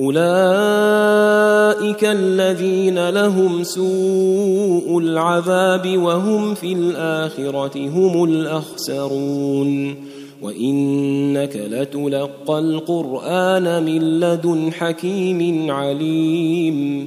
أولئك الذين لهم سوء العذاب وهم في الآخرة هم الأخسرون. وإنك لتلقى القرآن من لدن حكيم عليم.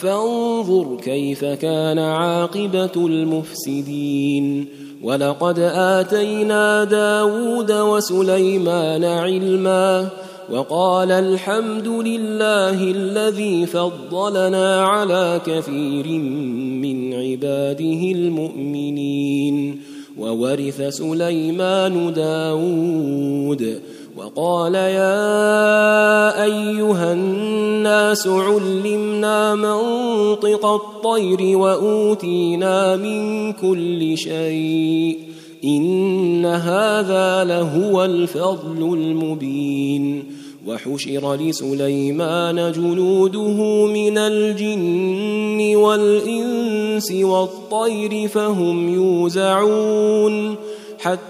فانظر كيف كان عاقبة المفسدين. ولقد آتينا داود وسليمان علما وقال الحمد لله الذي فضلنا على كثير من عباده المؤمنين. وورث سليمان داود وقال يا أيها الناس علمنا منطق الطير وأوتينا من كل شيء إن هذا لهو الفضل المبين وحشر لسليمان جنوده من الجن والإنس والطير فهم يوزعون حتى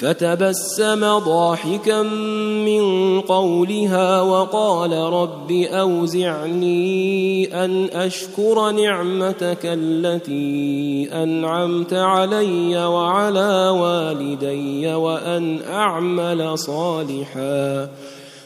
فتبسم ضاحكا من قولها وقال رب أوزعني أن أشكر نعمتك التي أنعمت علي وعلى والدي وأن أعمل صالحا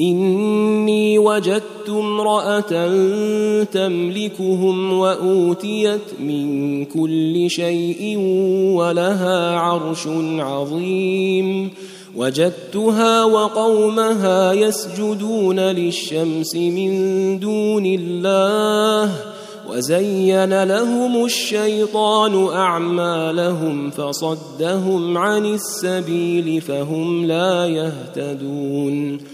إني وجدت امرأة تملكهم وأوتيت من كل شيء ولها عرش عظيم. وجدتها وقومها يسجدون للشمس من دون الله. وزين لهم الشيطان أعمالهم فصدهم عن السبيل فهم لا يهتدون.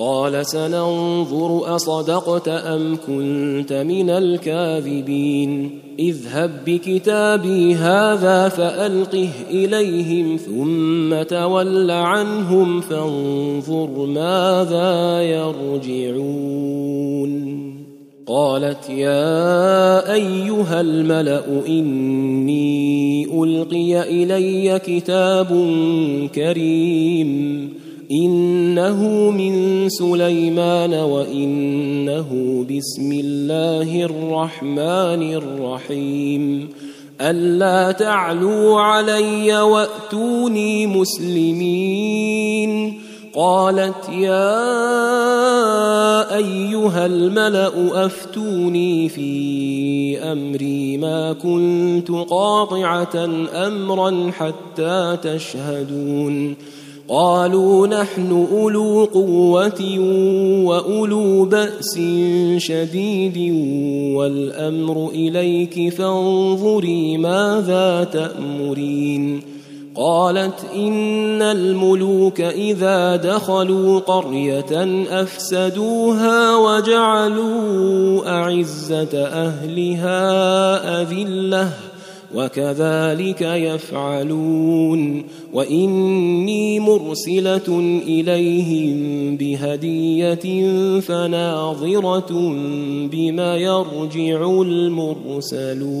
قال سننظر أصدقت أم كنت من الكاذبين. اذهب بكتابي هذا فألقه إليهم ثم تول عنهم فانظر ماذا يرجعون. قالت يا أيها الملأ إني ألقي إلي كتاب كريم. إنه من سليمان وإنه بسم الله الرحمن الرحيم. ألا تعلوا علي وأتوني مسلمين. قالت يا أيها الملأ أفتوني في أمري ما كنت قاطعة أمرا حتى تشهدون. قالوا نحن أولو قوة وأولو بأس شديد والأمر إليك فانظري ماذا تأمرين قالت إن الملوك إذا دخلوا قرية أفسدوها وجعلوا أعزة أهلها أذلة وكذلك يفعلون وإني مرسلة إليهم بهدية فناظرة بما يرجع المرسلون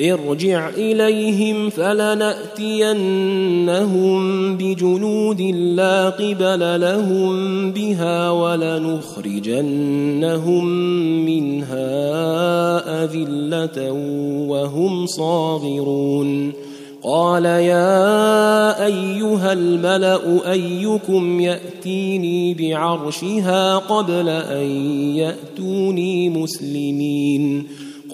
ارجع إليهم فلنأتينهم بجنود لا قبل لهم بها ولنخرجنهم منها أذلة وهم صاغرون. قال يا أيها الملأ أيكم يأتيني بعرشها قبل أن يأتوني مسلمين.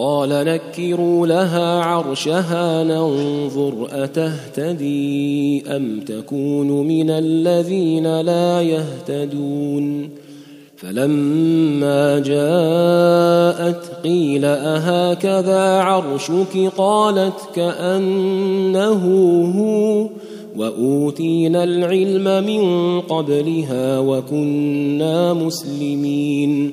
قال نكروا لها عرشها ننظر أتهتدي أم تكون من الذين لا يهتدون فلما جاءت قيل أهكذا عرشك قالت كأنه هو وأوتينا العلم من قبلها وكنا مسلمين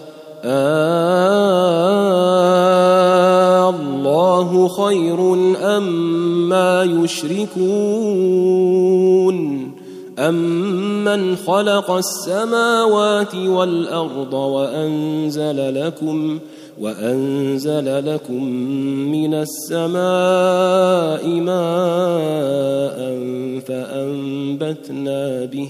الله خير أما أم يشركون أمن خلق السماوات والأرض وأنزل لكم وأنزل لكم من السماء ماء فأنبتنا به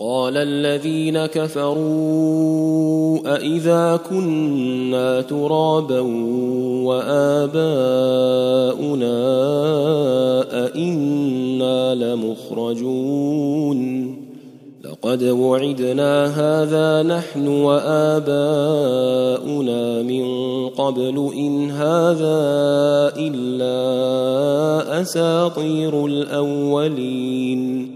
وقال الذين كفروا أإذا كنا ترابا وآباؤنا أئنا لمخرجون لقد وعدنا هذا نحن وآباؤنا من قبل إن هذا إلا أساطير الأولين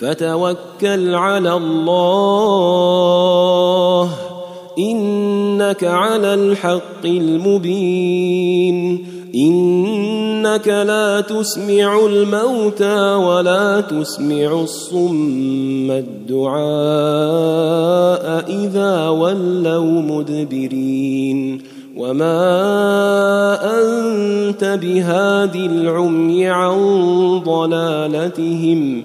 فتوكل على الله إنك على الحق المبين إنك لا تسمع الموتى ولا تسمع الصم الدعاء إذا ولوا مدبرين وما أنت بهاد العمي عن ضلالتهم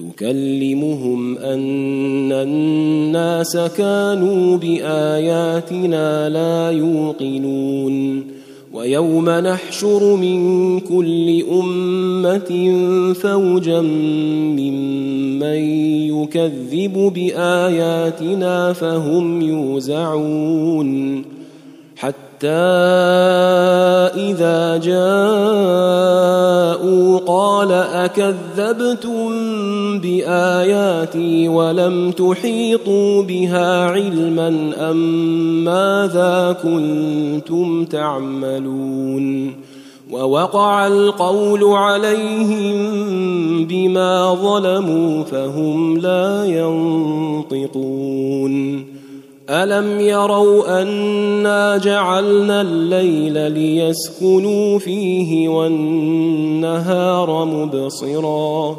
تكلمهم أن الناس كانوا بآياتنا لا يوقنون. ويوم نحشر من كل أمة فوجا ممن يكذب بآياتنا فهم يوزعون. حتى إذا جاءوا قال أكذبتم بآياتي ولم تحيطوا بها علما أم ماذا كنتم تعملون ووقع القول عليهم بما ظلموا فهم لا ينطقون ألم يروا أنا جعلنا الليل ليسكنوا فيه والنهار مبصرا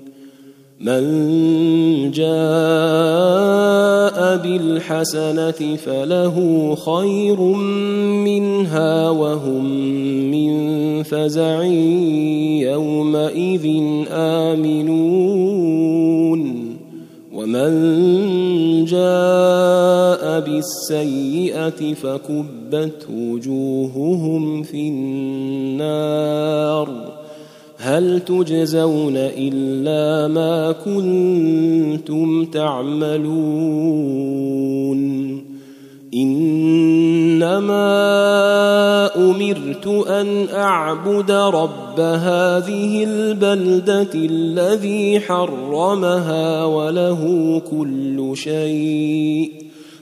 من جاء بالحسنة فله خير منها وهم من فزع يومئذ آمنون. ومن جاء بالسيئة فكبت وجوههم في النار. هل تجزون إلا ما كنتم تعملون؟ إنما أمرت أن أعبد رب هذه البلدة الذي حرمها وله كل شيء.